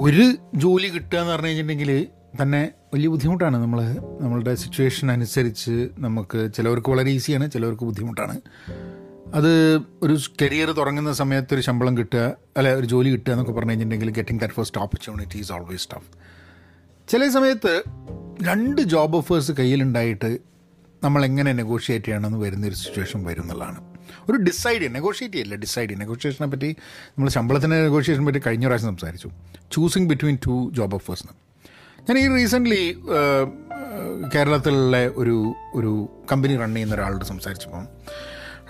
ഒരു ജോലി കിട്ടുക എന്ന് പറഞ്ഞു കഴിഞ്ഞിട്ടുണ്ടെങ്കിൽ തന്നെ വലിയ ബുദ്ധിമുട്ടാണ്. നമ്മൾ നമ്മളുടെ സിറ്റുവേഷൻ അനുസരിച്ച് നമുക്ക് ചിലവർക്ക് വളരെ ഈസിയാണ് ചിലവർക്ക് ബുദ്ധിമുട്ടാണ്. അത് ഒരു കരിയർ തുടങ്ങുന്ന സമയത്ത് ഒരു ശമ്പളം കിട്ടുക അല്ലെ ഒരു ജോലി കിട്ടുക എന്നൊക്കെ പറഞ്ഞു കഴിഞ്ഞിട്ടുണ്ടെങ്കിൽ getting that first opportunity is always tough ചില സമയത്ത് രണ്ട് ജോബ് ഓഫേഴ്സ് കയ്യിലുണ്ടായിട്ട് നമ്മൾ എങ്ങനെ നെഗോഷിയേറ്റ് ചെയ്യണമെന്ന് വരുന്നൊരു സിറ്റുവേഷൻ വരും ഒരു ഡിസൈഡ് നെഗോഷിയേറ്റ് ചെയ്യില്ല? ഡിസൈഡ് നെഗോഷിയേഷനെ പറ്റി നമ്മൾ ശമ്പളത്തിന്റെ നെഗോഷിയേഷനെ പറ്റി കഴിഞ്ഞ പ്രാവശ്യം സംസാരിച്ചു. Choosing between two job offers ഞാൻ ഈ റീസെന്റ്ലി കേരളത്തിലുള്ള ഒരു ഒരു കമ്പനി റൺ ചെയ്യുന്ന ഒരാളോട് സംസാരിച്ചപ്പം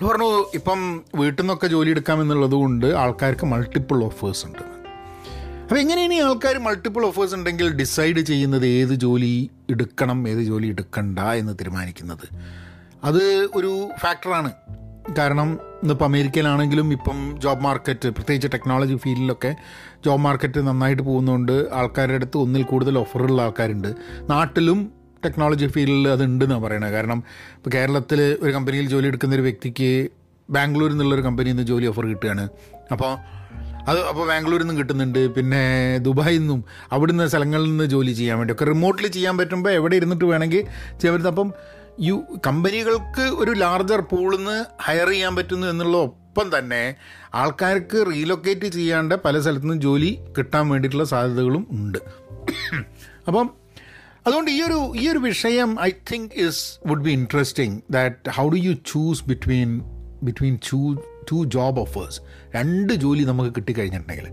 പറഞ്ഞു ഇപ്പം വീട്ടിൽ നിന്നൊക്കെ ജോലി എടുക്കാമെന്നുള്ളത് കൊണ്ട് ആൾക്കാർക്ക് മൾട്ടിപ്പിൾ ഓഫേഴ്സ് ഉണ്ട്. അപ്പോൾ എങ്ങനെയാണ് ഈ ആൾക്കാർ മൾട്ടിപ്പിൾ ഓഫേഴ്സ് ഉണ്ടെങ്കിൽ ഡിസൈഡ് ചെയ്യുന്നത് ഏത് ജോലി എടുക്കണം ഏത് ജോലി എടുക്കണ്ട എന്ന് തീരുമാനിക്കുന്നത്? അത് ഒരു ഫാക്ടറാണ് കാരണം ഇന്നിപ്പോൾ അമേരിക്കയിലാണെങ്കിലും ഇപ്പം ജോബ് മാർക്കറ്റ് പ്രത്യേകിച്ച് ടെക്നോളജി ഫീൽഡിലൊക്കെ ജോബ് മാർക്കറ്റ് നന്നായിട്ട് പോകുന്നതുകൊണ്ട് ആൾക്കാരുടെ അടുത്ത് ഒന്നിൽ കൂടുതൽ ഓഫറുള്ള ആൾക്കാരുണ്ട്. നാട്ടിലും ടെക്നോളജി ഫീൽഡിൽ അതുണ്ടെന്നാണ് പറയുന്നത് കാരണം ഇപ്പോൾ കേരളത്തിൽ ഒരു കമ്പനിയിൽ ജോലി എടുക്കുന്ന ഒരു വ്യക്തിക്ക് ബാംഗ്ലൂരിൽ നിന്നുള്ളൊരു കമ്പനിയിൽ നിന്ന് ജോലി ഓഫർ കിട്ടുകയാണ്. അപ്പോൾ അത് അപ്പോൾ ബാംഗ്ലൂരിൽ നിന്നും കിട്ടുന്നുണ്ട്. പിന്നെ ദുബായിൽ നിന്നും അവിടുന്ന് സ്ഥലങ്ങളിൽ നിന്ന് ജോലി ചെയ്യാൻ വേണ്ടി. ഒക്കെ റിമോട്ടിൽ ചെയ്യാൻ പറ്റുമ്പോൾ എവിടെ ഇരുന്നിട്ട് വേണമെങ്കിൽ ചെയ്യാൻ പറ്റും. അപ്പം യു കമ്പനികൾക്ക് ഒരു ലാർജർ പൂളിൽ നിന്ന് ഹയർ ചെയ്യാൻ പറ്റുന്നു എന്നുള്ള ഒപ്പം തന്നെ ആൾക്കാർക്ക് റീലൊക്കേറ്റ് ചെയ്യാണ്ട് പല സ്ഥലത്തു നിന്നും ജോലി കിട്ടാൻ വേണ്ടിയിട്ടുള്ള സാധ്യതകളും ഉണ്ട്. അപ്പം അതുകൊണ്ട് ഈ ഒരു ഈ ഒരു വിഷയം I think is would be interesting that how do you choose between between choose to job offers. രണ്ട് ജോലി നമുക്ക് കിട്ടിക്കഴിഞ്ഞിട്ടുണ്ടെങ്കിൽ.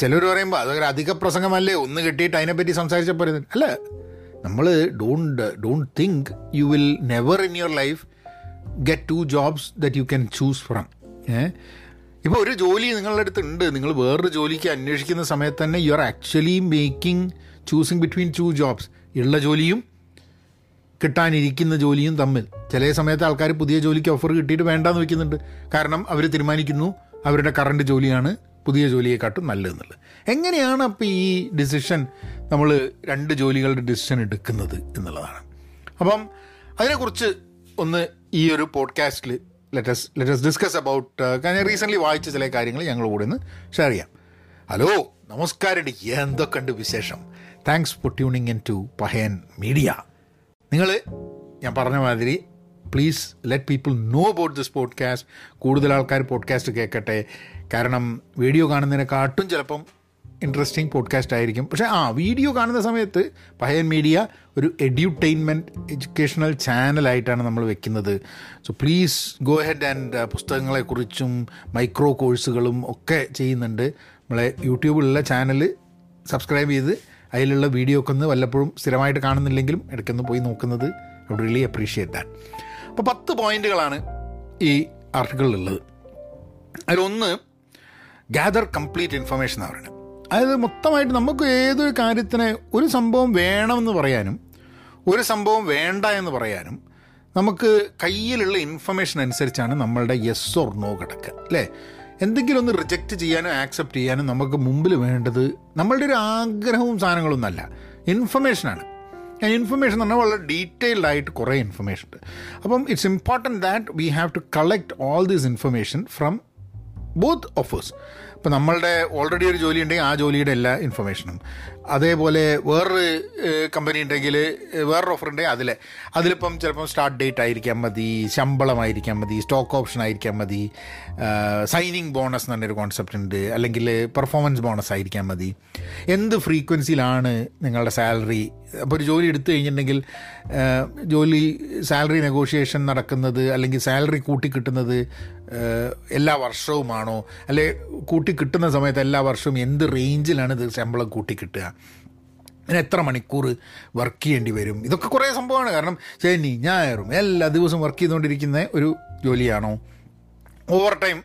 ചിലർ പറയുമ്പോൾ അതൊരു അധിക പ്രസംഗമല്ലേ? ഒന്ന് കിട്ടിയിട്ട് അതിനെപ്പറ്റി സംസാരിച്ചപ്പോൾ അല്ല നമ്മൾ don't don't think you will never in your life get to jobs that you can choose from ഏ? ഇപ്പോൾ ഒരു ജോലി നിങ്ങളുടെ അടുത്ത് ഉണ്ട്. നിങ്ങൾ വേറൊരു ജോലിക്ക് അന്വേഷിക്കുന്ന സമയത്ത് തന്നെ you are actually making choosing between two jobs ഉള്ള ജോലിയും കിട്ടാനിരിക്കുന്ന ജോലിയും തമ്മിൽ. ചില സമയത്ത് ആൾക്കാർ പുതിയ ജോലിക്ക് ഓഫർ കിട്ടിയിട്ട് വേണ്ടാന്ന് വെക്കുന്നുണ്ട്. കാരണം അവർ തീരുമാനിക്കുന്നു. അവരുടെ കറണ്ട് ജോലിയാണ്. പുതിയ ജോലിയെക്കാട്ടും നല്ലതെന്നുള്ളത്. എങ്ങനെയാണ് അപ്പോൾ ഈ ഡിസിഷൻ നമ്മൾ രണ്ട് ജോലികളുടെ ഡിസിഷൻ എടുക്കുന്നത് എന്നുള്ളതാണ്. അപ്പം അതിനെക്കുറിച്ച് ഒന്ന് ഈ ഒരു പോഡ്കാസ്റ്റിൽ ലെറ്റസ് ലെറ്റസ് ഡിസ്കസ് അബൌട്ട് ഞാൻ റീസെന്റ്ലി വായിച്ച ചില കാര്യങ്ങൾ ഞങ്ങൾ കൂടെ ഒന്ന് ഷെയർ ചെയ്യാം. ഹലോ നമസ്കാരം എന്തൊക്കെയുണ്ട് വിശേഷം? Thanks for tuning in to Pahayan media നിങ്ങൾ ഞാൻ പറഞ്ഞ മാതിരി please let people know about this podcast കൂടുതൽ ആൾക്കാർ പോഡ്കാസ്റ്റ് കേൾക്കട്ടെ. കാരണം വീഡിയോ കാണുന്നതിനെക്കാട്ടും ചിലപ്പം ഇൻട്രസ്റ്റിംഗ് പോഡ്കാസ്റ്റ് ആയിരിക്കും. പക്ഷേ ആ വീഡിയോ കാണുന്ന സമയത്ത് പഹയൻ മീഡിയ ഒരു എഡ്യൂട്ടൈൻമെന്റ് എഡ്യൂക്കേഷണൽ ചാനലായിട്ടാണ് നമ്മൾ വെക്കുന്നത്. So please go head and പുസ്തകങ്ങളെക്കുറിച്ചും micro കോഴ്സുകളും ഒക്കെ ചെയ്യുന്നുണ്ട്. നമ്മളെ യൂട്യൂബിലുള്ള ചാനൽ സബ്സ്ക്രൈബ് ചെയ്ത് അതിലുള്ള വീഡിയോ ഒക്കെ ഒന്ന് വല്ലപ്പോഴും സ്ഥിരമായിട്ട് കാണുന്നില്ലെങ്കിലും ഇടയ്ക്കൊന്ന് പോയി നോക്കുന്നത്. ഐ റിയലി അപ്രീഷിയേറ്റ് ദാറ്റ് അപ്പോൾ പത്ത് പോയിന്റുകളാണ് ഈ ആർട്ടിക്കിളിലുള്ളത് അതിലൊന്ന് ഗ്യാദർ കംപ്ലീറ്റ് ഇൻഫർമേഷൻ എന്ന് പറയുന്നത്. അതായത് മൊത്തമായിട്ട് നമുക്ക് ഏതൊരു കാര്യത്തിന് ഒരു സംഭവം വേണമെന്ന് പറയാനും ഒരു സംഭവം വേണ്ട എന്ന് പറയാനും നമുക്ക് കയ്യിലുള്ള ഇൻഫർമേഷൻ അനുസരിച്ചാണ് നമ്മളുടെ യെസ് ഓർ നോ കിടക്കുക അല്ലേ? എന്തെങ്കിലും ഒന്ന് റിജക്റ്റ് ചെയ്യാനും ആക്സെപ്റ്റ് ചെയ്യാനും നമുക്ക് മുമ്പിൽ വേണ്ടത് നമ്മളുടെ ഒരു ആഗ്രഹവും സാധനങ്ങളൊന്നല്ല ഇൻഫർമേഷനാണ് ഇൻഫർമേഷൻ എന്ന് പറഞ്ഞാൽ വളരെ ഡീറ്റെയിൽഡ് ആയിട്ട് കുറേ ഇൻഫർമേഷൻ ഉണ്ട്. അപ്പം it's important that we have to collect all these information from both offers ഇപ്പം നമ്മളുടെ ഓൾറെഡി ഒരു ജോലി ഉണ്ടെങ്കിൽ ആ ജോലിയുടെ എല്ലാ ഇൻഫർമേഷനും അതേപോലെ വേറൊരു കമ്പനി ഉണ്ടെങ്കിൽ വേറൊരു ഓഫർ ഉണ്ടെങ്കിൽ അതിലെ. അതിലിപ്പം ചിലപ്പം സ്റ്റാർട്ട് ഡേറ്റ് ആയിരിക്കാൻ മതി ശമ്പളമായിരിക്കാൻ മതി സ്റ്റോക്ക് ഓപ്ഷൻ ആയിരിക്കാൻ മതി സൈനിങ് ബോണസ് എന്ന് പറഞ്ഞൊരു കോൺസെപ്റ്റ് ഉണ്ട്. അല്ലെങ്കിൽ പെർഫോമൻസ് ബോണസ് ആയിരിക്കാൻ മതി. എന്ത് ഫ്രീക്വൻസിയിലാണ് നിങ്ങളുടെ സാലറി അപ്പോൾ ഒരു ജോലി എടുത്തു കഴിഞ്ഞിട്ടുണ്ടെങ്കിൽ ജോലി സാലറി നെഗോഷിയേഷൻ നടക്കുന്നത് അല്ലെങ്കിൽ സാലറി കൂട്ടി കിട്ടുന്നത് എല്ലാ വർഷവുമാണോ? അല്ലെ കൂട്ടി കിട്ടുന്ന സമയത്ത് എല്ലാ വർഷവും എന്ത് റേഞ്ചിലാണ് ഇത് ശമ്പളം കൂട്ടി കിട്ടുക? അതിന് എത്ര മണിക്കൂർ വർക്ക് ചെയ്യേണ്ടി വരും? ഇതൊക്കെ കുറേ സംഭവമാണ്. കാരണം ശനി ഞായറും എല്ലാ ദിവസവും വർക്ക് ചെയ്തുകൊണ്ടിരിക്കുന്ന ഒരു ജോലിയാണോ? ഓവർ ടൈം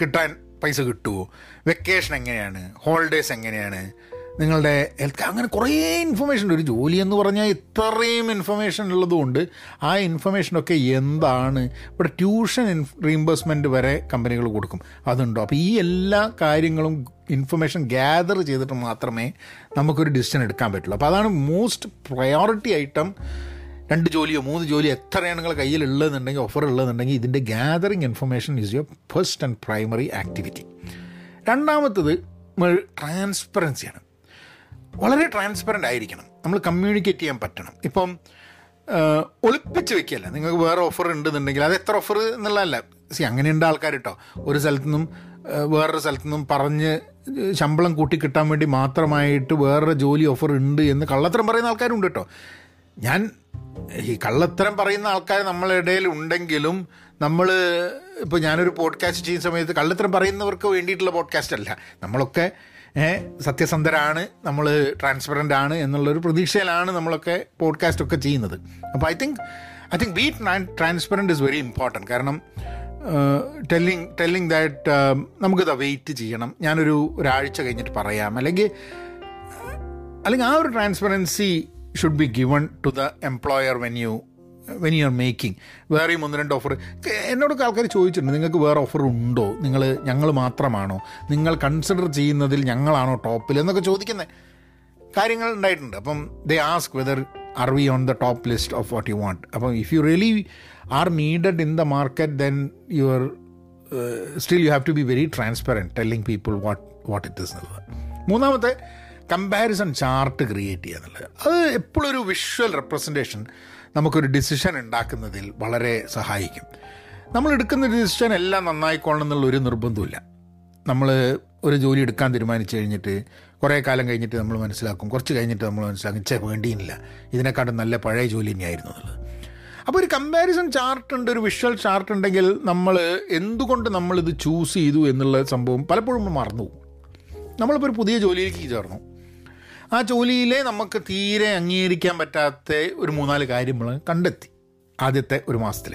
കിട്ടാൻ പൈസ കിട്ടുമോ വെക്കേഷൻ എങ്ങനെയാണ്? ഹോളിഡേയ്സ് എങ്ങനെയാണ്? നിങ്ങളുടെ ഹെൽത്ത് അങ്ങനെ കുറേ ഇൻഫർമേഷൻ ഉണ്ട്. ഒരു ജോലി എന്ന് പറഞ്ഞാൽ ഇത്രയും ഇൻഫർമേഷൻ ഉള്ളതുകൊണ്ട് ആ ഇൻഫർമേഷനൊക്കെ എന്താണ്? ഇവിടെ ട്യൂഷൻ റീംബേഴ്സ്മെന്റ് വരെ കമ്പനികൾ കൊടുക്കും. അതുണ്ടോ? അപ്പോൾ ഈ എല്ലാ കാര്യങ്ങളും ഇൻഫർമേഷൻ ഗ്യാദർ ചെയ്തിട്ട് മാത്രമേ നമുക്കൊരു ഡിസിഷൻ എടുക്കാൻ പറ്റുള്ളൂ. അപ്പോൾ അതാണ് മോസ്റ്റ് പ്രയോറിറ്റി ഐറ്റം രണ്ട് ജോലിയോ മൂന്ന് ജോലിയോ എത്രയാണ് നിങ്ങളുടെ കയ്യിലുള്ളതെന്നുണ്ടെങ്കിൽ ഓഫർ ഉള്ളതെന്നുണ്ടെങ്കിൽ ഇതിന്റെ gathering information is your first and primary activity രണ്ടാമത്തത് ട്രാൻസ്പെറൻസിയാണ് വളരെ ട്രാൻസ്പെറന്റ് ആയിരിക്കണം. നമ്മൾ കമ്മ്യൂണിക്കേറ്റ് ചെയ്യാൻ പറ്റണം. ഇപ്പം ഒളിപ്പിച്ച് വെക്കുകയല്ല നിങ്ങൾക്ക് വേറെ ഓഫർ ഉണ്ടെന്നുണ്ടെങ്കിൽ അത് എത്ര ഓഫർ എന്നുള്ളതല്ല. സി അങ്ങനെയുണ്ട് ആൾക്കാർ കേട്ടോ ഒരു സ്ഥലത്തു നിന്നും വേറൊരു സ്ഥലത്തു നിന്നും പറഞ്ഞ് ശമ്പളം കൂട്ടി കിട്ടാൻ വേണ്ടി മാത്രമായിട്ട് വേറൊരു ജോലി ഓഫർ ഉണ്ട് എന്ന് കള്ളത്തരം പറയുന്ന ആൾക്കാരുണ്ട് കേട്ടോ ഞാൻ ഈ കള്ളത്തരം പറയുന്ന ആൾക്കാർ നമ്മളുടെ ഇടയിൽ ഉണ്ടെങ്കിലും നമ്മൾ ഇപ്പോൾ ഞാനൊരു പോഡ്കാസ്റ്റ് ചെയ്യുന്ന സമയത്ത് കള്ളത്തരം പറയുന്നവർക്ക് വേണ്ടിയിട്ടുള്ള പോഡ്കാസ്റ്റ് അല്ല. നമ്മളൊക്കെ സത്യസന്ധരാണ് നമ്മൾ ട്രാൻസ്പെറന്റ് ആണ് എന്നുള്ളൊരു പ്രതീക്ഷയിലാണ് നമ്മളൊക്കെ പോഡ്കാസ്റ്റ് ഒക്കെ ചെയ്യുന്നത്. അപ്പോൾ I think I think be transparent is very important കാരണം ടെല്ലിങ് ടെല്ലിങ് ദാറ്റ് നമുക്കിത് വെയിറ്റ് ചെയ്യണം. ഞാനൊരു ഒരാഴ്ച കഴിഞ്ഞിട്ട് പറയാം. അല്ലെങ്കിൽ അല്ലെങ്കിൽ ആ ഒരു transparency should be given to the employer when you when you are making വേറെയും ഒന്ന് രണ്ട് ഓഫർ എന്നോടൊക്കെ ആൾക്കാർ ചോദിച്ചിട്ടുണ്ട് നിങ്ങൾക്ക് വേറെ ഓഫർ ഉണ്ടോ? നിങ്ങൾ ഞങ്ങൾ മാത്രമാണോ? നിങ്ങൾ കൺസിഡർ ചെയ്യുന്നതിൽ ഞങ്ങളാണോ ടോപ്പിൽ എന്നൊക്കെ ചോദിക്കുന്നത് കാര്യങ്ങൾ ഉണ്ടായിട്ടുണ്ട്. അപ്പം they ask whether are we on the top list of what you want അപ്പം if you really are needed in the market then your still you have to be very transparent telling people what what it is എന്നുള്ളത്. മൂന്നാമത്തെ comparison chart create ചെയ്യുക എന്നുള്ളത്. അത് എപ്പോഴും ഒരു visual representation നമുക്കൊരു decision ഉണ്ടാക്കുന്നതിൽ വളരെ സഹായിക്കും. നമ്മൾ എടുക്കുന്ന ഒരു ഡിസിഷൻ എല്ലാം നന്നായിക്കോളണം എന്നുള്ള ഒരു നിർബന്ധമില്ല നമ്മൾ ഒരു ജോലി എടുക്കാൻ തീരുമാനിച്ചു കഴിഞ്ഞിട്ട് കുറേ കാലം കഴിഞ്ഞിട്ട് നമ്മൾ മനസ്സിലാക്കും. കുറച്ച് കഴിഞ്ഞിട്ട് നമ്മൾ മനസ്സിലാക്കും ചേ വേണ്ടിയില്ല. ഇതിനെക്കാട്ടും നല്ല പഴയ ജോലി തന്നെയായിരുന്നു എന്നുള്ളത്. അപ്പോൾ ഒരു കമ്പാരിസൺ ചാർട്ട് ഉണ്ട് ഒരു വിഷ്വൽ ചാർട്ട് ഉണ്ടെങ്കിൽ നമ്മൾ എന്തുകൊണ്ട് നമ്മളിത് ചൂസ് ചെയ്തു എന്നുള്ള സംഭവം പലപ്പോഴും നമ്മൾ മറന്നു നമ്മളിപ്പോൾ ഒരു പുതിയ ജോലിയിലേക്ക് ചേർന്നു. ആ ജോലിയിലെ നമുക്ക് തീരെ അംഗീകരിക്കാൻ പറ്റാത്ത ഒരു മൂന്നാൽ കാര്യം നമ്മൾ കണ്ടെത്തി ആദ്യത്തെ ഒരു മാസത്തിൽ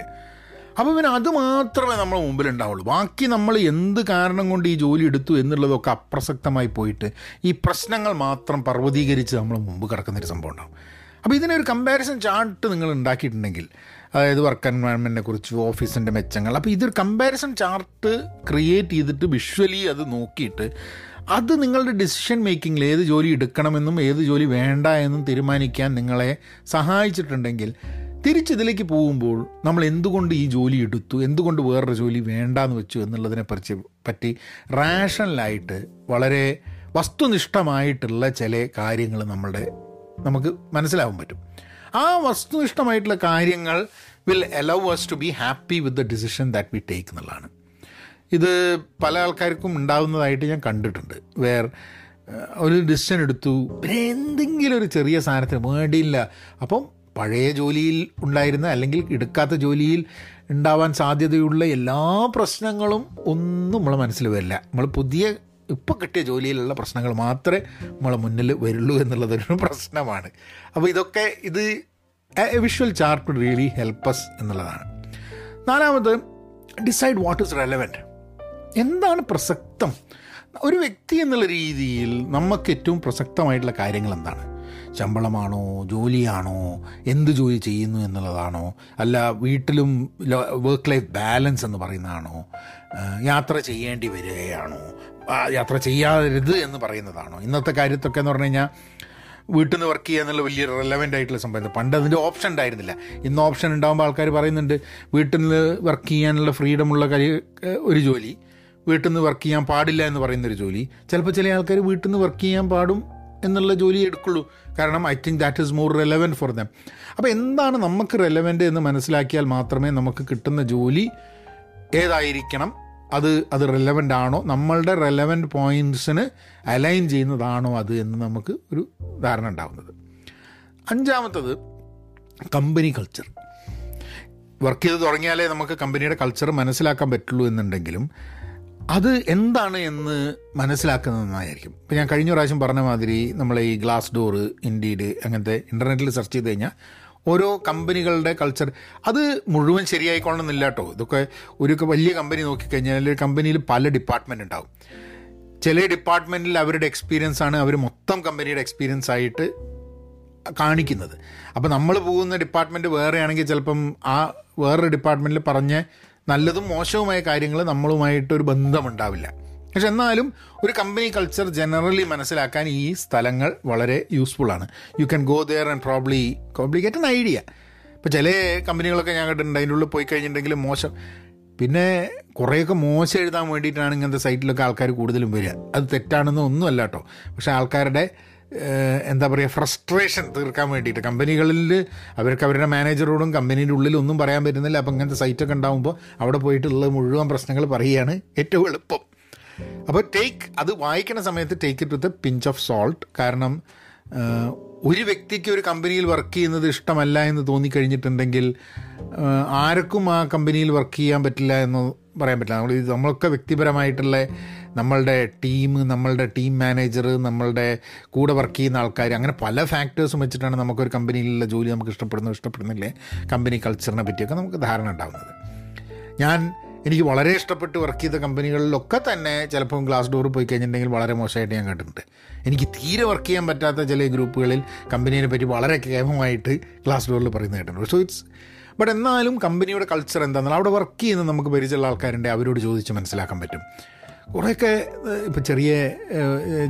അപ്പോൾ പിന്നെ അത് മാത്രമേ നമ്മുടെ മുമ്പിൽ ഉണ്ടാവുള്ളൂ ബാക്കി നമ്മൾ എന്ത് കാരണം കൊണ്ട് ഈ ജോലി എടുത്തു എന്നുള്ളതൊക്കെ അപ്രസക്തമായി പോയിട്ട് ഈ പ്രശ്നങ്ങൾ മാത്രം പർവതീകരിച്ച് നമ്മൾ മുമ്പ് കിടക്കുന്നൊരു സംഭവം ഉണ്ടാവും. അപ്പോൾ ഇതിനൊരു കമ്പാരിസൺ ചാർട്ട് നിങ്ങൾ ഉണ്ടാക്കിയിട്ടുണ്ടെങ്കിൽ അതായത് വർക്ക് എൻവയൺമെന്റിനെ കുറിച്ച് ഓഫീസിന്റെ മെച്ചങ്ങൾ. അപ്പോൾ ഇതൊരു കമ്പാരിസൺ ചാർട്ട് ക്രിയേറ്റ് ചെയ്തിട്ട് വിഷ്വലി അത് നോക്കിയിട്ട് അത് നിങ്ങളുടെ ഡിസിഷൻ മേക്കിങ്ങിൽ ഏത് ജോലി എടുക്കണമെന്നും ഏത് ജോലി വേണ്ട എന്നും തീരുമാനിക്കാൻ നിങ്ങളെ സഹായിച്ചിട്ടുണ്ടെങ്കിൽ തിരിച്ചിതിലേക്ക് പോകുമ്പോൾ നമ്മൾ എന്തുകൊണ്ട് ഈ ജോലി എടുത്തു? എന്തുകൊണ്ട് വേറൊരു ജോലി വേണ്ടാന്ന് വെച്ചു എന്നുള്ളതിനെ പറ്റി പറ്റി റാഷണലായിട്ട് വളരെ വസ്തുനിഷ്ഠമായിട്ടുള്ള ചില കാര്യങ്ങൾ നമ്മളുടെ നമുക്ക് മനസ്സിലാവാൻ പറ്റും. ആ വസ്തുനിഷ്ഠമായിട്ടുള്ള കാര്യങ്ങൾ will allow us to be happy with the decision that we take എന്നുള്ളതാണ്. ഇത് പല ആൾക്കാർക്കും ഉണ്ടാകുന്നതായിട്ട് ഞാൻ കണ്ടിട്ടുണ്ട്. വേർ ഒരു ഡിസിഷൻ എടുത്തു. എന്തെങ്കിലും ഒരു ചെറിയ സാധനത്തിന് വേണ്ടിയില്ല. അപ്പം പഴയ ജോലിയിൽ ഉണ്ടായിരുന്ന അല്ലെങ്കിൽ എടുക്കാത്ത ജോലിയിൽ ഉണ്ടാവാൻ സാധ്യതയുള്ള എല്ലാ പ്രശ്നങ്ങളും ഒന്നും നമ്മളെ മനസ്സിൽ വരില്ല. നമ്മൾ പുതിയ ഇപ്പോൾ കിട്ടിയ ജോലിയിലുള്ള പ്രശ്നങ്ങൾ മാത്രമേ നമ്മളെ മുന്നിൽ വരുള്ളൂ എന്നുള്ളതൊരു പ്രശ്നമാണ്. അപ്പോൾ ഇതൊക്കെ ഇത് വിഷ്വൽ ചാർട്ട് റിയലി ഹെൽപ്പസ് എന്നുള്ളതാണ്. നാലാമത് ഡിസൈഡ് വാട്ട് ഇസ് റെലവന്റ്. എന്താണ് പ്രസക്തം? ഒരു വ്യക്തി എന്നുള്ള രീതിയിൽ നമുക്ക് ഏറ്റവും പ്രസക്തമായിട്ടുള്ള കാര്യങ്ങൾ എന്താണ്? ശമ്പളമാണോ? ജോലിയാണോ? എന്ത് ജോലി ചെയ്യുന്നു എന്നുള്ളതാണോ? അല്ല വീട്ടിലും വർക്ക് ലൈഫ് ബാലൻസ് എന്ന് പറയുന്നതാണോ? യാത്ര ചെയ്യേണ്ടി വരികയാണോ? യാത്ര ചെയ്യാതരുത് എന്ന് പറയുന്നതാണോ? ഇന്നത്തെ കാര്യത്തൊക്കെ എന്ന് പറഞ്ഞു കഴിഞ്ഞാൽ വീട്ടിൽ നിന്ന് വർക്ക് ചെയ്യുക എന്നുള്ള വലിയ റെലവന്റ് ആയിട്ടുള്ള സംഭവം പണ്ട് അതിന്റെ ഓപ്ഷൻ ഉണ്ടായിരുന്നില്ല. ഇന്ന് ഓപ്ഷൻ ഉണ്ടാകുമ്പോൾ ആൾക്കാർ പറയുന്നുണ്ട് വീട്ടിൽ നിന്ന് വർക്ക് ചെയ്യാനുള്ള ഫ്രീഡമുള്ള ഒരു ജോലി വീട്ടിൽ നിന്ന് വർക്ക് ചെയ്യാൻ പാടില്ല എന്ന് പറയുന്നൊരു ജോലി. ചിലപ്പോൾ ചില ആൾക്കാർ വീട്ടിൽ നിന്ന് വർക്ക് ചെയ്യാൻ പാടും എന്നുള്ള ജോലി എടുക്കുള്ളൂ. കാരണം I think that is more relevant for them അപ്പോൾ എന്താണ് നമുക്ക് റെലവന്റ് എന്ന് മനസ്സിലാക്കിയാൽ മാത്രമേ നമുക്ക് കിട്ടുന്ന ജോലി ഏതായിരിക്കണം? അത് അത് റെലവന്റ് ആണോ? നമ്മളുടെ റെലവന്റ് പോയിന്റ്സിന് അലൈൻ ചെയ്യുന്നതാണോ അത് എന്ന് നമുക്ക് ഒരു ധാരണ ഉണ്ടാകുന്നത് അഞ്ചാമത്തത് കമ്പനി കൾച്ചർ വർക്ക് ചെയ്ത് തുടങ്ങിയാലേ നമുക്ക് കമ്പനിയുടെ കൾച്ചർ മനസ്സിലാക്കാൻ പറ്റുള്ളൂ എന്നുണ്ടെങ്കിലും അത് എന്താണ് എന്ന് മനസ്സിലാക്കുന്നത് നന്നായിരിക്കും ഇപ്പം ഞാൻ കഴിഞ്ഞ പ്രാവശ്യം പറഞ്ഞ മാതിരി നമ്മളെ ഈ ഗ്ലാസ് ഡോറ് ഇൻഡീഡ് അങ്ങനത്തെ ഇന്റർനെറ്റിൽ സെർച്ച് ചെയ്ത് കഴിഞ്ഞാൽ ഓരോ കമ്പനികളുടെ കൾച്ചർ അത് മുഴുവൻ ശരിയായിക്കൊള്ളണമെന്നില്ല കേട്ടോ ഇതൊക്കെ ഒരു വലിയ കമ്പനി നോക്കിക്കഴിഞ്ഞാൽ ഒരു കമ്പനിയിൽ പല ഡിപ്പാർട്ട്മെന്റ് ഉണ്ടാവും. ചില ഡിപ്പാർട്ട്മെന്റിൽ അവരുടെ എക്സ്പീരിയൻസ് ആണ് അവർ മൊത്തം കമ്പനിയുടെ എക്സ്പീരിയൻസ് ആയിട്ട് കാണിക്കുന്നത്. അപ്പോൾ നമ്മൾ പോകുന്ന ഡിപ്പാർട്ട്മെന്റ് വേറെയാണെങ്കിൽ ചിലപ്പം ആ വേറൊരു ഡിപ്പാർട്ട്മെന്റിൽ പറഞ്ഞ നല്ലതും മോശവുമായ കാര്യങ്ങൾ നമ്മളുമായിട്ടൊരു ബന്ധമുണ്ടാവില്ല. പക്ഷെ എന്നാലും ഒരു കമ്പനി കൾച്ചർ ജനറലി മനസ്സിലാക്കാൻ ഈ സ്ഥലങ്ങൾ വളരെ യൂസ്ഫുൾ ആണ്. You can go there and probably complicate an idea ഇപ്പോൾ ചില കമ്പനികളൊക്കെ ഞാൻ കണ്ടിട്ടുണ്ട് അതിന്റെ ഉള്ളിൽ പോയി കഴിഞ്ഞിട്ടുണ്ടെങ്കിൽ മോശം. പിന്നെ കുറേയൊക്കെ മോശം എഴുതാൻ വേണ്ടിയിട്ടാണ് ഇങ്ങനത്തെ സൈറ്റിലൊക്കെ ആൾക്കാർ കൂടുതലും വരിക. അത് തെറ്റാണെന്ന് ഒന്നുമല്ല കേട്ടോ. പക്ഷേ ആൾക്കാരുടെ എന്താ പറയുക ഫ്രസ്ട്രേഷൻ തീർക്കാൻ വേണ്ടിയിട്ട്. കമ്പനികളിൽ അവർക്ക് അവരുടെ മാനേജറോടും കമ്പനീന്റെ ഉള്ളിൽ ഒന്നും പറയാൻ പറ്റുന്നില്ല. അപ്പം ഇങ്ങനത്തെ സൈറ്റൊക്കെ ഉണ്ടാകുമ്പോൾ അവിടെ പോയിട്ടുള്ള മുഴുവൻ പ്രശ്നങ്ങൾ പറയുകയാണ് ഏറ്റവും എളുപ്പം. അപ്പോൾ ടേക്ക് അത് വായിക്കുന്ന സമയത്ത് take it with a pinch of salt കാരണം ഒരു വ്യക്തിക്ക് ഒരു കമ്പനിയിൽ വർക്ക് ചെയ്യുന്നത് ഇഷ്ടമല്ല എന്ന് തോന്നിക്കഴിഞ്ഞിട്ടുണ്ടെങ്കിൽ ആർക്കും ആ കമ്പനിയിൽ വർക്ക് ചെയ്യാൻ പറ്റില്ല എന്ന് പറയാൻ പറ്റില്ല. നമ്മൾ നമ്മളൊക്കെ വ്യക്തിപരമായിട്ടുള്ള നമ്മളുടെ ടീം നമ്മളുടെ ടീം മാനേജർ നമ്മളുടെ കൂടെ വർക്ക് ചെയ്യുന്ന ആൾക്കാർ അങ്ങനെ പല ഫാക്ടേഴ്സും വെച്ചിട്ടാണ് നമുക്കൊരു കമ്പനിയിലുള്ള ജോലി നമുക്ക് ഇഷ്ടപ്പെടുന്നു ഇഷ്ടപ്പെടുന്നില്ലേ? കമ്പനി കൾച്ചറിനെ പറ്റിയൊക്കെ നമുക്ക് ധാരണ ഉണ്ടാകുന്നത് ഞാൻ എനിക്ക് വളരെ ഇഷ്ടപ്പെട്ട് വർക്ക് ചെയ്ത കമ്പനികളിലൊക്കെ തന്നെ ചിലപ്പം ഗ്ലാസ് ഡോർ പോയി കഴിഞ്ഞിട്ടുണ്ടെങ്കിൽ വളരെ മോശമായിട്ട് ഞാൻ കണ്ടിട്ടുണ്ട്. എനിക്ക് തീരെ വർക്ക് ചെയ്യാൻ പറ്റാത്ത ചില ഗ്രൂപ്പുകളിൽ കമ്പനീനെ പറ്റി വളരെ കേമമായിട്ട് ഗ്ലാസ് ഡോറിൽ പറയുന്നത് കേട്ടിട്ടുണ്ട്. സോ ഇറ്റ്സ് ബട്ട് എന്നാലും കമ്പനിയുടെ കൾച്ചർ എന്താണെന്നാൽ അവിടെ വർക്ക് ചെയ്യുന്ന നമുക്ക് പരിചയമുള്ള ആൾക്കാരുണ്ട് അവരോട് ചോദിച്ച് മനസ്സിലാക്കാൻ പറ്റും. കുറേയൊക്കെ ഇപ്പോൾ ചെറിയ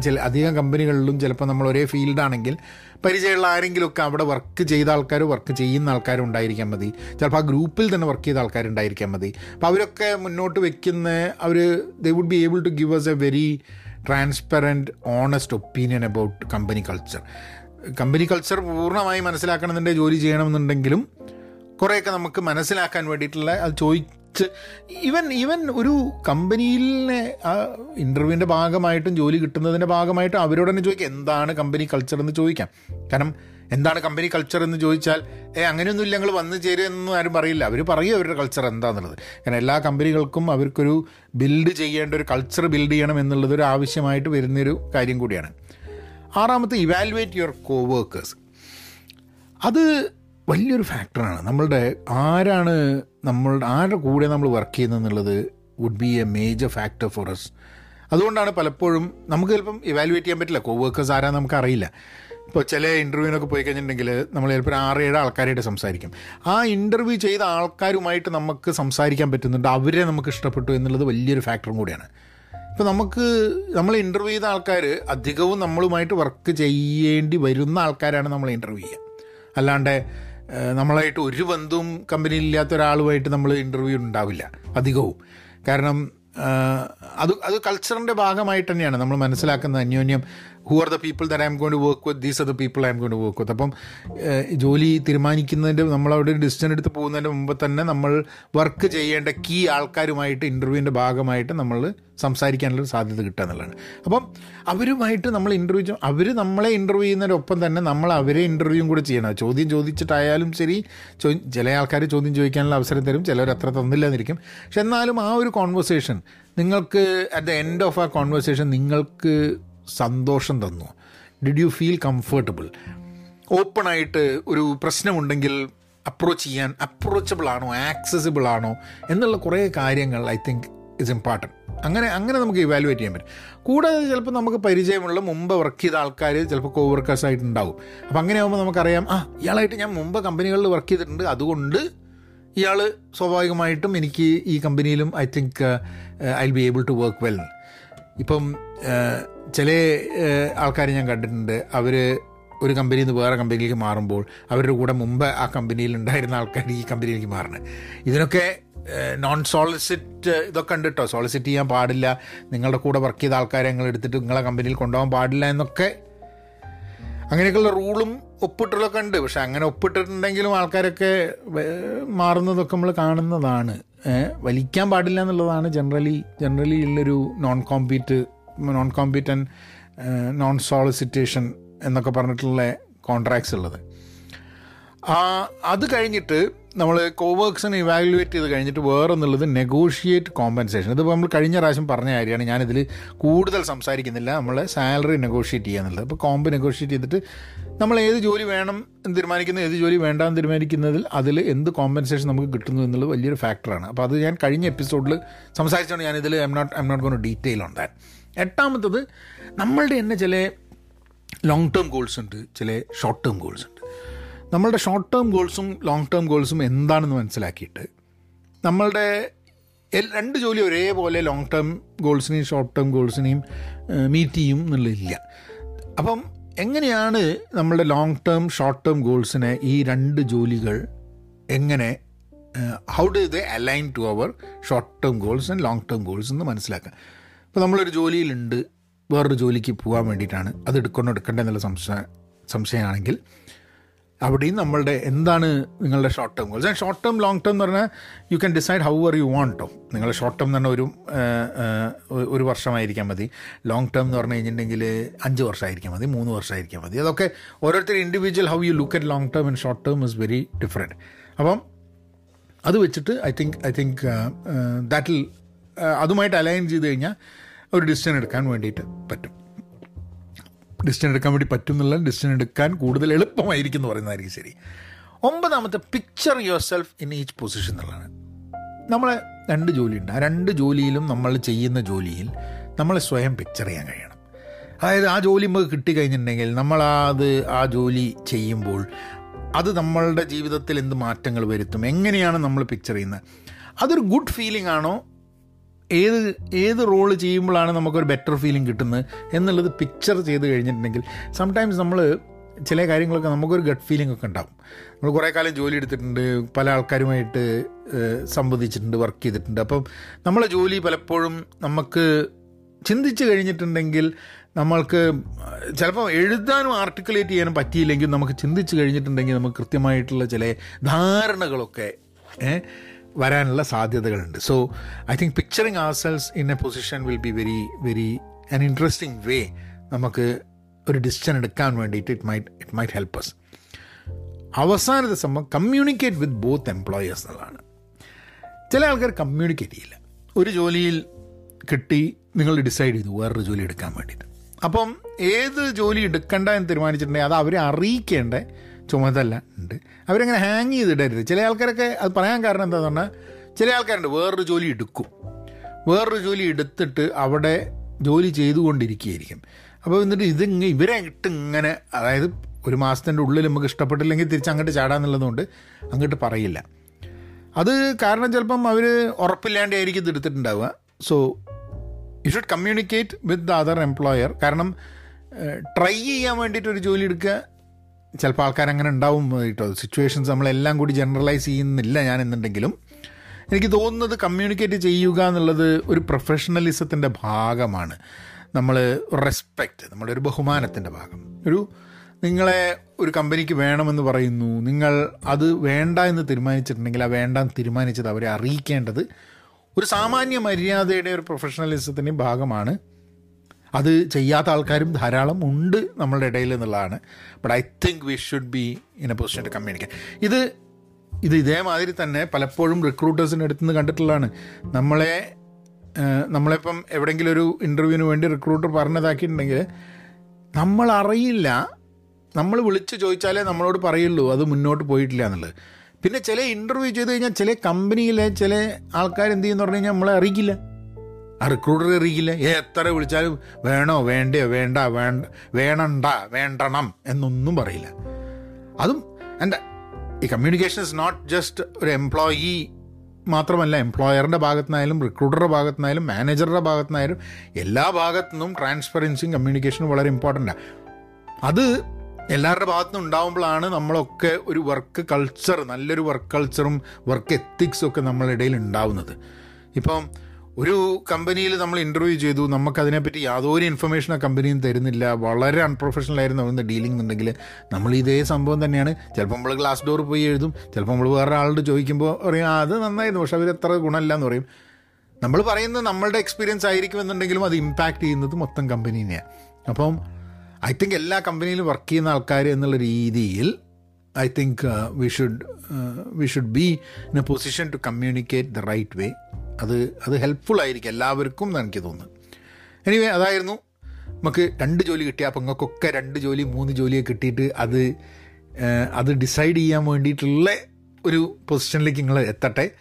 ചില അധികം കമ്പനികളിലും ചിലപ്പോൾ നമ്മൾ ഒരേ ഫീൽഡാണെങ്കിൽ പരിചയമുള്ള ആരെങ്കിലുമൊക്കെ അവിടെ വർക്ക് ചെയ്ത ആൾക്കാർ വർക്ക് ചെയ്യുന്ന ആൾക്കാരും ഉണ്ടായിരിക്കാൻ മതി. ചിലപ്പോൾ ആ ഗ്രൂപ്പിൽ തന്നെ വർക്ക് ചെയ്ത ആൾക്കാരുണ്ടായിരിക്കാൻ മതി. അപ്പോൾ അവരൊക്കെ മുന്നോട്ട് വെക്കുന്ന അവർ they would be able to give us a very transparent honest opinion about company culture company culture പൂർണമായി മനസ്സിലാക്കണമെന്നുണ്ടെങ്കിൽ ജോലി ചെയ്യണമെന്നുണ്ടെങ്കിലും കുറേയൊക്കെ നമുക്ക് മനസ്സിലാക്കാൻ വേണ്ടിയിട്ടുള്ള അത് ചോദിച്ച് ഈവൻ ഈവൻ ഒരു കമ്പനിയിലെ ആ ഇന്റർവ്യൂവിന്റെ ഭാഗമായിട്ടും ജോലി കിട്ടുന്നതിന്റെ ഭാഗമായിട്ടും അവരോട് തന്നെ ചോദിക്കാം എന്താണ് കമ്പനി കൾച്ചർ എന്ന് ചോദിക്കാം. കാരണം എന്താണ് കമ്പനി കൾച്ചർ എന്ന് ചോദിച്ചാൽ ഏ അങ്ങനെയൊന്നുമില്ല ഞങ്ങൾ വന്നു ചേരുമെന്നും ആരും പറയില്ല. അവർ പറയും അവരുടെ കൾച്ചർ എന്താണെന്നുള്ളത് കാരണം എല്ലാ കമ്പനികൾക്കും അവർക്കൊരു ബിൽഡ് ചെയ്യേണ്ട ഒരു കൾച്ചർ ബിൽഡ് ചെയ്യണം എന്നുള്ളത് ഒരു ആവശ്യമായിട്ട് വരുന്നൊരു കാര്യം കൂടിയാണ്. ആറാമത്തെ ഇവാലുവേറ്റ് യുവർ കോ വർക്കേഴ്സ് അത് വലിയൊരു ഫാക്ടറാണ്. നമ്മളുടെ ആരാണ് നമ്മളുടെ ആരുടെ കൂടെ നമ്മൾ വർക്ക് ചെയ്യുന്നത് എന്നുള്ളത് would be a major factor for us. അതുകൊണ്ടാണ് പലപ്പോഴും നമുക്ക് ചിലപ്പം ഇവാലുവേറ്റ് ചെയ്യാൻ പറ്റില്ല. കോ വർക്കേഴ്സ് ആരാ നമുക്കറിയില്ല ഇപ്പോൾ ചില ഇന്റർവ്യൂവിനൊക്കെ പോയി കഴിഞ്ഞിട്ടുണ്ടെങ്കിൽ നമ്മൾ ചിലപ്പോൾ ആറ് ഏഴ് ആൾക്കാരായിട്ട് സംസാരിക്കും. ആ ഇന്റർവ്യൂ ചെയ്ത ആൾക്കാരുമായിട്ട് നമുക്ക് സംസാരിക്കാൻ പറ്റുന്നുണ്ട്. അവരെ നമുക്ക് ഇഷ്ടപ്പെട്ടു എന്നുള്ളത് വലിയൊരു ഫാക്ടറും കൂടിയാണ്. ഇപ്പോൾ നമുക്ക് നമ്മൾ ഇന്റർവ്യൂ ചെയ്ത ആൾക്കാർ അധികവും നമ്മളുമായിട്ട് വർക്ക് ചെയ്യേണ്ടി വരുന്ന ആൾക്കാരാണ് നമ്മൾ ഇന്റർവ്യൂ ചെയ്യുക. അല്ലാണ്ട് നമ്മളായിട്ട് ഒരു ബന്ധവും കമ്പനിയിൽ ഇല്ലാത്ത ഒരാളുമായിട്ട് നമ്മൾ ഇന്റർവ്യൂ ഉണ്ടാവില്ല. അധികവും. കാരണം അത് അത് കൾച്ചറിന്റെ ഭാഗമായിട്ട് തന്നെയാണ് നമ്മൾ മനസ്സിലാക്കുന്ന അന്യോന്യം who are the people that I'm going work with these are the people I'm going work with അപ്പം ജോലി തീരുമാനിക്കുന്നതിന്റെ നമ്മളവിടെ ഒരു ഡിസിഷൻ എടുത്ത് പോകുന്നതിന്റെ മുമ്പ് തന്നെ നമ്മൾ വർക്ക് ചെയ്യേണ്ട കീ ആൾക്കാരുമായിട്ട് ഇന്റർവ്യൂവിന്റെ ഭാഗമായിട്ട് നമ്മൾ സംസാരിക്കാനുള്ള ഒരു സാധ്യത കിട്ടുക എന്നുള്ളതാണ്. അപ്പം അവരുമായിട്ട് നമ്മൾ ഇന്റർവ്യൂ അവർ നമ്മളെ ഇന്റർവ്യൂ ചെയ്യുന്നതിനൊപ്പം തന്നെ നമ്മൾ അവരെ ഇന്റർവ്യൂവും കൂടെ ചെയ്യണം. ചോദ്യം ചോദിച്ചിട്ടായാലും ശരി ചോ ചില ആൾക്കാർ ചോദ്യം ചോദിക്കാനുള്ള അവസരം തരും ചിലർ അത്ര തന്നില്ല എന്നിരിക്കും പക്ഷെ എന്നാലും ആ ഒരു കോൺവെർസേഷൻ നിങ്ങൾക്ക് അറ്റ് ദ എൻഡ് ഓഫ് ആ കോൺവെർസേഷൻ നിങ്ങൾക്ക് സന്തോഷം തന്നു. ഡിഡ് യു ഫീൽ കംഫർട്ടബിൾ ഓപ്പണായിട്ട് ഒരു പ്രശ്നമുണ്ടെങ്കിൽ അപ്രോച്ച് ചെയ്യാൻ അപ്രോച്ചബിൾ ആണോ ആക്സസിബിൾ ആണോ എന്നുള്ള കുറേ കാര്യങ്ങൾ ഐ തിങ്ക് ഇസ് ഇമ്പോർട്ടന്റ് അങ്ങനെ അങ്ങനെ നമുക്ക് ഇവാലുവേറ്റ് ചെയ്യാൻ പറ്റും. കൂടാതെ ചിലപ്പോൾ നമുക്ക് പരിചയമുള്ള മുമ്പ് വർക്ക് ചെയ്ത ആൾക്കാർ ചിലപ്പോൾ കോ വർക്കേഴ്സ് ആയിട്ടുണ്ടാവും. അപ്പോൾ അങ്ങനെ ആകുമ്പോൾ നമുക്കറിയാം ആ ഇയാളായിട്ട് ഞാൻ മുമ്പ് കമ്പനികളിൽ വർക്ക് ചെയ്തിട്ടുണ്ട്. അതുകൊണ്ട് ഇയാൾ സ്വാഭാവികമായിട്ടും എനിക്ക് ഈ കമ്പനിയിലും I think I be able to work well ഇപ്പം ഏഹ്, ചില ആൾക്കാർ ഞാൻ കണ്ടിട്ടുണ്ട്. അവർ ഒരു കമ്പനിയിൽ നിന്ന് വേറെ കമ്പനിയിലേക്ക് മാറുമ്പോൾ അവരുടെ കൂടെ മുമ്പ് ആ കമ്പനിയിൽ ഉണ്ടായിരുന്ന ആൾക്കാർ ഈ കമ്പനിയിലേക്ക് മാറണം. ഇതിനൊക്കെ നോൺ സോളിസിറ്റ് ഇതൊക്കെ ഉണ്ട് കേട്ടോ സോളിസിറ്റ് ചെയ്യാൻ പാടില്ല. നിങ്ങളുടെ കൂടെ വർക്ക് ചെയ്ത ആൾക്കാരെ നിങ്ങൾ എടുത്തിട്ട് നിങ്ങളെ കമ്പനിയിൽ കൊണ്ടുപോകാൻ പാടില്ല എന്നൊക്കെ അങ്ങനെയൊക്കെയുള്ള റൂളും ഒപ്പിട്ടുള്ളതൊക്കെ ഉണ്ട്. പക്ഷെ അങ്ങനെ ഒപ്പിട്ടിട്ടുണ്ടെങ്കിലും ആൾക്കാരൊക്കെ മാറുന്നതൊക്കെ നമ്മൾ കാണുന്നതാണ്. വലിക്കാൻ പാടില്ല എന്നുള്ളതാണ് ജനറലി ജനറലി ഉള്ളൊരു non compete non compete and non solicitation എന്നൊക്കെ പറഞ്ഞിട്ടുള്ള കോൺട്രാക്ട്സ് ഉള്ളത്. അത് കഴിഞ്ഞിട്ട് നമ്മൾ കോവേക്സിനെ ഇവാലുവേറ്റ് ചെയ്ത് കഴിഞ്ഞിട്ട് വേറെ എന്നുള്ളത് നെഗോഷിയേറ്റ് കോമ്പൻസേഷൻ ഇതിപ്പോൾ നമ്മൾ കഴിഞ്ഞ പ്രാവശ്യം പറഞ്ഞ കാര്യമാണ് ഞാനിതിൽ കൂടുതൽ സംസാരിക്കുന്നില്ല. നമ്മൾ സാലറി നെഗോഷിയേറ്റ് ചെയ്യുക എന്നുള്ളത്. അപ്പോൾ കോമ്പ് നെഗോഷിയേറ്റ് ചെയ്തിട്ട് നമ്മൾ ഏത് ജോലി വേണം എന്ന് തീരുമാനിക്കുന്നത് ഏത് ജോലി വേണ്ടാന്ന് തീരുമാനിക്കുന്നതിൽ അതിൽ എന്ത് കോമ്പൻസേഷൻ നമുക്ക് കിട്ടുന്നു എന്നുള്ളത് വലിയൊരു ഫാക്ടറാണ് അപ്പോൾ അത് ഞാൻ കഴിഞ്ഞ എപ്പിസോഡിൽ സംസാരിച്ചുകൊണ്ട് ഞാനിതിൽ I'm not I'm not gone detail on എട്ടാമത്തത് നമ്മളുടെ തന്നെ ചില ലോങ് ടേം ഗോൾസ് ഉണ്ട് ചില ഷോർട്ട് ടേം ഗോൾസ് ഉണ്ട്. നമ്മളുടെ ഷോർട്ട് ടേം ഗോൾസും ലോങ് ടേം ഗോൾസും എന്താണെന്ന് മനസ്സിലാക്കിയിട്ട് നമ്മളുടെ രണ്ട് ജോലി ഒരേപോലെ ലോങ് ടേം ഗോൾസിനെയും ഷോർട്ട് ടേം ഗോൾസിനെയും മീറ്റ് ചെയ്യും എന്നുള്ളതില്ല. അപ്പം എങ്ങനെയാണ് നമ്മളുടെ ലോങ് ടേം ഷോർട്ട് ടേം ഗോൾസിനെ ഈ രണ്ട് ജോലികൾ എങ്ങനെ how do the align to our short term goals and long term goals എന്ന് മനസ്സിലാക്കുക? ഇപ്പോൾ നമ്മളൊരു ജോലിയിലുണ്ട് വേറൊരു ജോലിക്ക് പോകാൻ വേണ്ടിയിട്ടാണ്. അത് എടുക്കണോ എടുക്കണ്ടേ എന്നുള്ള സംശയ സംശയമാണെങ്കിൽ അവിടെയും നമ്മളുടെ എന്താണ് നിങ്ങളുടെ short term goals short term long term എന്ന് പറഞ്ഞാൽ you can decide how are you want നിങ്ങളുടെ ഷോർട്ട് ടേം എന്ന് പറഞ്ഞാൽ ഒരു ഒരു വർഷമായിരിക്കാൻ മതി. ലോങ് ടേം എന്ന് പറഞ്ഞു കഴിഞ്ഞിട്ടുണ്ടെങ്കിൽ അഞ്ച് വർഷമായിരിക്കാൻ മതി മൂന്ന് വർഷമായിരിക്കാൻ മതി. അതൊക്കെ ഓരോരുത്തർ individual how you look at long term and short term is very different അപ്പം അത് വെച്ചിട്ട് ഐ തിങ്ക് ഐ തിങ്ക് ദാറ്റിൽ അതുമായിട്ട് അലൈൻ ചെയ്ത് കഴിഞ്ഞാൽ ഒരു ഡിസിഷൻ എടുക്കാൻ വേണ്ടിയിട്ട് പറ്റും. ഡിസിഷൻ എടുക്കാൻ വേണ്ടി പറ്റും എന്നുള്ള ഡിസിഷൻ എടുക്കാൻ കൂടുതൽ എളുപ്പമായിരിക്കും എന്ന് പറയുന്നതായിരിക്കും ശരി. ഒമ്പതാമത്തെ picture yourself in each position എന്നുള്ളതാണ്. നമ്മളെ രണ്ട് ജോലിയുണ്ട്. ആ രണ്ട് ജോലിയിലും നമ്മൾ ചെയ്യുന്ന ജോലിയിൽ നമ്മളെ സ്വയം പിക്ചർ ചെയ്യാൻ കഴിയണം. അതായത് ആ ജോലി നമുക്ക് കിട്ടിക്കഴിഞ്ഞിട്ടുണ്ടെങ്കിൽ നമ്മൾ ആ ജോലി ചെയ്യുമ്പോൾ അത് നമ്മളുടെ ജീവിതത്തിൽ എന്ത് മാറ്റങ്ങൾ വരുത്തും? എങ്ങനെയാണ് നമ്മൾ പിക്ചർ ചെയ്യുന്നത്? അതൊരു ഗുഡ് ഫീലിംഗ് ആണോ? ഏത് ഏത് റോൾ ചെയ്യുമ്പോഴാണ് നമുക്കൊരു ബെറ്റർ ഫീലിംഗ് കിട്ടുന്നത് എന്നുള്ളത് പിക്ചർ ചെയ്ത് കഴിഞ്ഞിട്ടുണ്ടെങ്കിൽ സംടൈംസ് നമ്മൾ ചില കാര്യങ്ങളൊക്കെ നമുക്കൊരു ഗട്ട് ഫീലിംഗ് ഒക്കെ ഉണ്ടാവും. നമ്മൾ കുറേ കാലം ജോലി എടുത്തിട്ടുണ്ട് പല ആൾക്കാരുമായിട്ട് സംവദിച്ചിട്ടുണ്ട് വർക്ക് ചെയ്തിട്ടുണ്ട്. അപ്പം നമ്മളെ ജോലി പലപ്പോഴും നമുക്ക് ചിന്തിച്ച് കഴിഞ്ഞിട്ടുണ്ടെങ്കിൽ നമ്മൾക്ക് ചിലപ്പോൾ എഴുതാനും ആർട്ടിക്കുലേറ്റ് ചെയ്യാനും പറ്റിയില്ലെങ്കിൽ നമുക്ക് ചിന്തിച്ച് കഴിഞ്ഞിട്ടുണ്ടെങ്കിൽ നമുക്ക് കൃത്യമായിട്ടുള്ള ചില ധാരണകളൊക്കെ വരാനുള്ള സാധ്യതകളുണ്ട്. So I think picturing ourselves in a position will be very very an interesting way നമുക്ക് ഒരു ഡിസിഷൻ എടുക്കാൻ വേണ്ടിയിട്ട് it might it might help us അവസാനത്തെ സംഭവം കമ്മ്യൂണിക്കേറ്റ് വിത്ത് ബോത്ത് എംപ്ലോയേഴ്സ് എന്നുള്ളതാണ്. ചില ആൾക്കാർ കമ്മ്യൂണിക്കേറ്റ് ചെയ്യില്ല. ഒരു ജോലിയിൽ കിട്ടി നിങ്ങൾ ഡിസൈഡ് ചെയ്തു വേറൊരു ജോലി എടുക്കാൻ വേണ്ടിയിട്ട്. അപ്പം ഏത് ജോലി എടുക്കണ്ട എന്ന് തീരുമാനിച്ചിട്ടുണ്ടെങ്കിൽ അത് അവരെ അറിയിക്കേണ്ട ചുമതല ഉണ്ട്. അവരങ്ങനെ ഹാങ് ചെയ്തിടരുത്. ചില ആൾക്കാരൊക്കെ അത് പറയാൻ കാരണം എന്താന്ന് പറഞ്ഞാൽ ചില ആൾക്കാരുണ്ട് വേറൊരു ജോലി എടുക്കും. വേറൊരു ജോലി എടുത്തിട്ട് അവിടെ ജോലി ചെയ്തുകൊണ്ടിരിക്കുകയായിരിക്കും. അപ്പോൾ എന്നിട്ട് ഇത് ഇവരെ ഇട്ട് ഇങ്ങനെ അതായത് ഒരു മാസത്തിന്റെ ഉള്ളിൽ നമുക്ക് ഇഷ്ടപ്പെട്ടില്ലെങ്കിൽ തിരിച്ച് അങ്ങോട്ട് ചാടാന്നുള്ളതുകൊണ്ട് അങ്ങോട്ട് പറയില്ല. അത് കാരണം ചിലപ്പം അവർ ഉറപ്പില്ലാണ്ടായിരിക്കും ഇത് എടുത്തിട്ടുണ്ടാവുക. So you should communicate with the other employer കാരണം ട്രൈ ചെയ്യാൻ വേണ്ടിയിട്ട് ഒരു ജോലി എടുക്കുക ചിലപ്പോൾ ആൾക്കാരങ്ങനെ ഉണ്ടാവും കേട്ടോ. സിറ്റുവേഷൻസ് നമ്മളെല്ലാം കൂടി ജനറലൈസ് ചെയ്യുന്നില്ല ഞാൻ എന്നുണ്ടെങ്കിലും. എനിക്ക് തോന്നുന്നത് കമ്മ്യൂണിക്കേറ്റ് ചെയ്യുക എന്നുള്ളത് ഒരു പ്രൊഫഷണലിസത്തിന്റെ ഭാഗമാണ്. നമ്മൾ റെസ്പെക്റ്റ് നമ്മുടെ ഒരു ബഹുമാനത്തിന്റെ ഭാഗം. ഒരു നിങ്ങളെ ഒരു കമ്പനിക്ക് വേണമെന്ന് പറയുന്നു. നിങ്ങൾ അത് വേണ്ട എന്ന് തീരുമാനിച്ചിട്ടുണ്ടെങ്കിൽ ആ വേണ്ട എന്ന് തീരുമാനിച്ചത് അവരെ അറിയിക്കേണ്ടത് ഒരു സാമാന്യ മര്യാദയുടെ ഒരു പ്രൊഫഷണലിസത്തിന്റെ ഭാഗമാണ്. അത് ചെയ്യാത്ത ആൾക്കാരും ധാരാളം ഉണ്ട് നമ്മളുടെ ഇടയിൽ എന്നുള്ളതാണ്. But I think we should be in a position to communicate ഇത് ഇത് ഇതേമാതിരി തന്നെ പലപ്പോഴും റിക്രൂട്ടേഴ്സിന്റെ അടുത്ത് നിന്ന് കണ്ടിട്ടുള്ളതാണ്. നമ്മളെ നമ്മളിപ്പം എവിടെയെങ്കിലും ഒരു ഇന്റർവ്യൂവിന് വേണ്ടി റിക്രൂട്ടർ പറഞ്ഞതാക്കിയിട്ടുണ്ടെങ്കിൽ നമ്മൾ അറിയില്ല. നമ്മൾ വിളിച്ച് ചോദിച്ചാലേ നമ്മളോട് പറയുള്ളൂ. അത് മുന്നോട്ട് പോയിട്ടില്ല എന്നുള്ളത്. പിന്നെ ചില ഇന്റർവ്യൂ ചെയ്ത് കഴിഞ്ഞാൽ ചില കമ്പനിയിലെ ചില ആൾക്കാർ എന്ത് ചെയ്യുന്നു പറഞ്ഞു കഴിഞ്ഞാൽ നമ്മളെ അറിയിക്കില്ല. ആ റിക്രൂട്ടർ അറിയിക്കില്ല എത്ര വിളിച്ചാലും വേണോ വേണ്ടയോ വേണ്ട വേണ്ട വേണണ്ട വേണ്ടണം എന്നൊന്നും പറയില്ല. അതും എന്റെ ഈ കമ്മ്യൂണിക്കേഷൻ ഇസ് നോട്ട് ജസ്റ്റ് ഒരു എംപ്ലോയി മാത്രമല്ല എംപ്ലോയറിന്റെ ഭാഗത്തുനിന്നായാലും റിക്രൂട്ടറുടെ ഭാഗത്തുനിന്നായാലും മാനേജറുടെ ഭാഗത്തുനിന്നായാലും എല്ലാ ഭാഗത്തു നിന്നും ട്രാൻസ്പെറൻസിയും കമ്മ്യൂണിക്കേഷനും വളരെ ഇമ്പോർട്ടന്റാണ് അത് എല്ലാവരുടെ ഭാഗത്തുനിന്നും ഉണ്ടാകുമ്പോഴാണ് നമ്മളൊക്കെ ഒരു വർക്ക് കൾച്ചർ നല്ലൊരു വർക്ക് കൾച്ചറും വർക്ക് എത്തിക്സും ഒക്കെ നമ്മളുടെ ഇടയിൽ ഉണ്ടാവുന്നത്. ഇപ്പം ഒരു കമ്പനിയിൽ നമ്മൾ ഇന്റർവ്യൂ ചെയ്തു. നമുക്കതിനെപ്പറ്റി യാതൊരു ഇൻഫർമേഷൻ ആ കമ്പനിയും തരുന്നില്ല. വളരെ അൺപ്രൊഫഷണൽ ആയിരുന്നു അവിടുന്ന് ഡീലിംഗ് എന്നുണ്ടെങ്കിൽ. നമ്മൾ ഇതേ സംഭവം തന്നെയാണ്. ചിലപ്പോൾ നമ്മൾ ഗ്ലാസ് ഡോർ പോയി എഴുതും. ചിലപ്പോൾ നമ്മൾ വേറെ ആളോട് ചോദിക്കുമ്പോൾ പറയും അത് നന്നായിരുന്നു. പക്ഷെ എത്ര ഗുണമില്ല എന്ന് പറയും. നമ്മൾ പറയുന്നത് നമ്മളുടെ എക്സ്പീരിയൻസ് ആയിരിക്കും എന്നുണ്ടെങ്കിലും അത് ഇമ്പാക്റ്റ് ചെയ്യുന്നത് മൊത്തം കമ്പനീനെയാണ് അപ്പം ഐ തിങ്ക് എല്ലാ കമ്പനിയിലും വർക്ക് ചെയ്യുന്ന ആൾക്കാർ എന്നുള്ള രീതിയിൽ I think we should we should be in a position to communicate the right way അത് അത് ഹെൽപ്ഫുൾ ആയിരിക്കും എല്ലാവർക്കും എന്ന് എനിക്ക് തോന്നുന്നു. എനിവേ അതായിരുന്നു. നമുക്ക് രണ്ട് ജോലി കിട്ടിയ അപ്പം നിങ്ങൾക്കൊക്കെ രണ്ട് ജോലി മൂന്ന് ജോലിയൊക്കെ കിട്ടിയിട്ട് അത് അത് ഡിസൈഡ് ചെയ്യാൻ വേണ്ടിയിട്ടുള്ള ഒരു പൊസിഷനിലേക്ക് നിങ്ങൾ എത്തട്ടെ.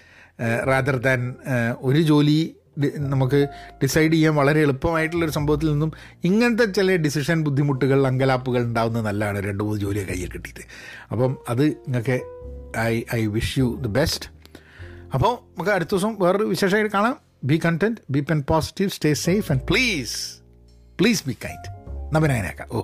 റാദർ ദാൻ ഒരു ജോലി നമുക്ക് ഡിസൈഡ് ചെയ്യാൻ വളരെ എളുപ്പമായിട്ടുള്ളൊരു സംഭവത്തിൽ നിന്നും ഇങ്ങനത്തെ ചില ഡിസിഷൻ ബുദ്ധിമുട്ടുകൾ അങ്കലാപ്പുകൾ ഉണ്ടാകുന്നത് നല്ലതാണ്. രണ്ട് മൂന്ന് ജോലിയെ കയ്യിൽ കിട്ടിയിട്ട്. അപ്പം അത് നിങ്ങൾക്ക് I I wish you the best. അപ്പോൾ നമുക്ക് അടുത്ത ദിവസം വേറൊരു വിശേഷമായിട്ട് കാണാം. Be content be open positive stay safe and please please be kind നവനായനേക്കാം oh.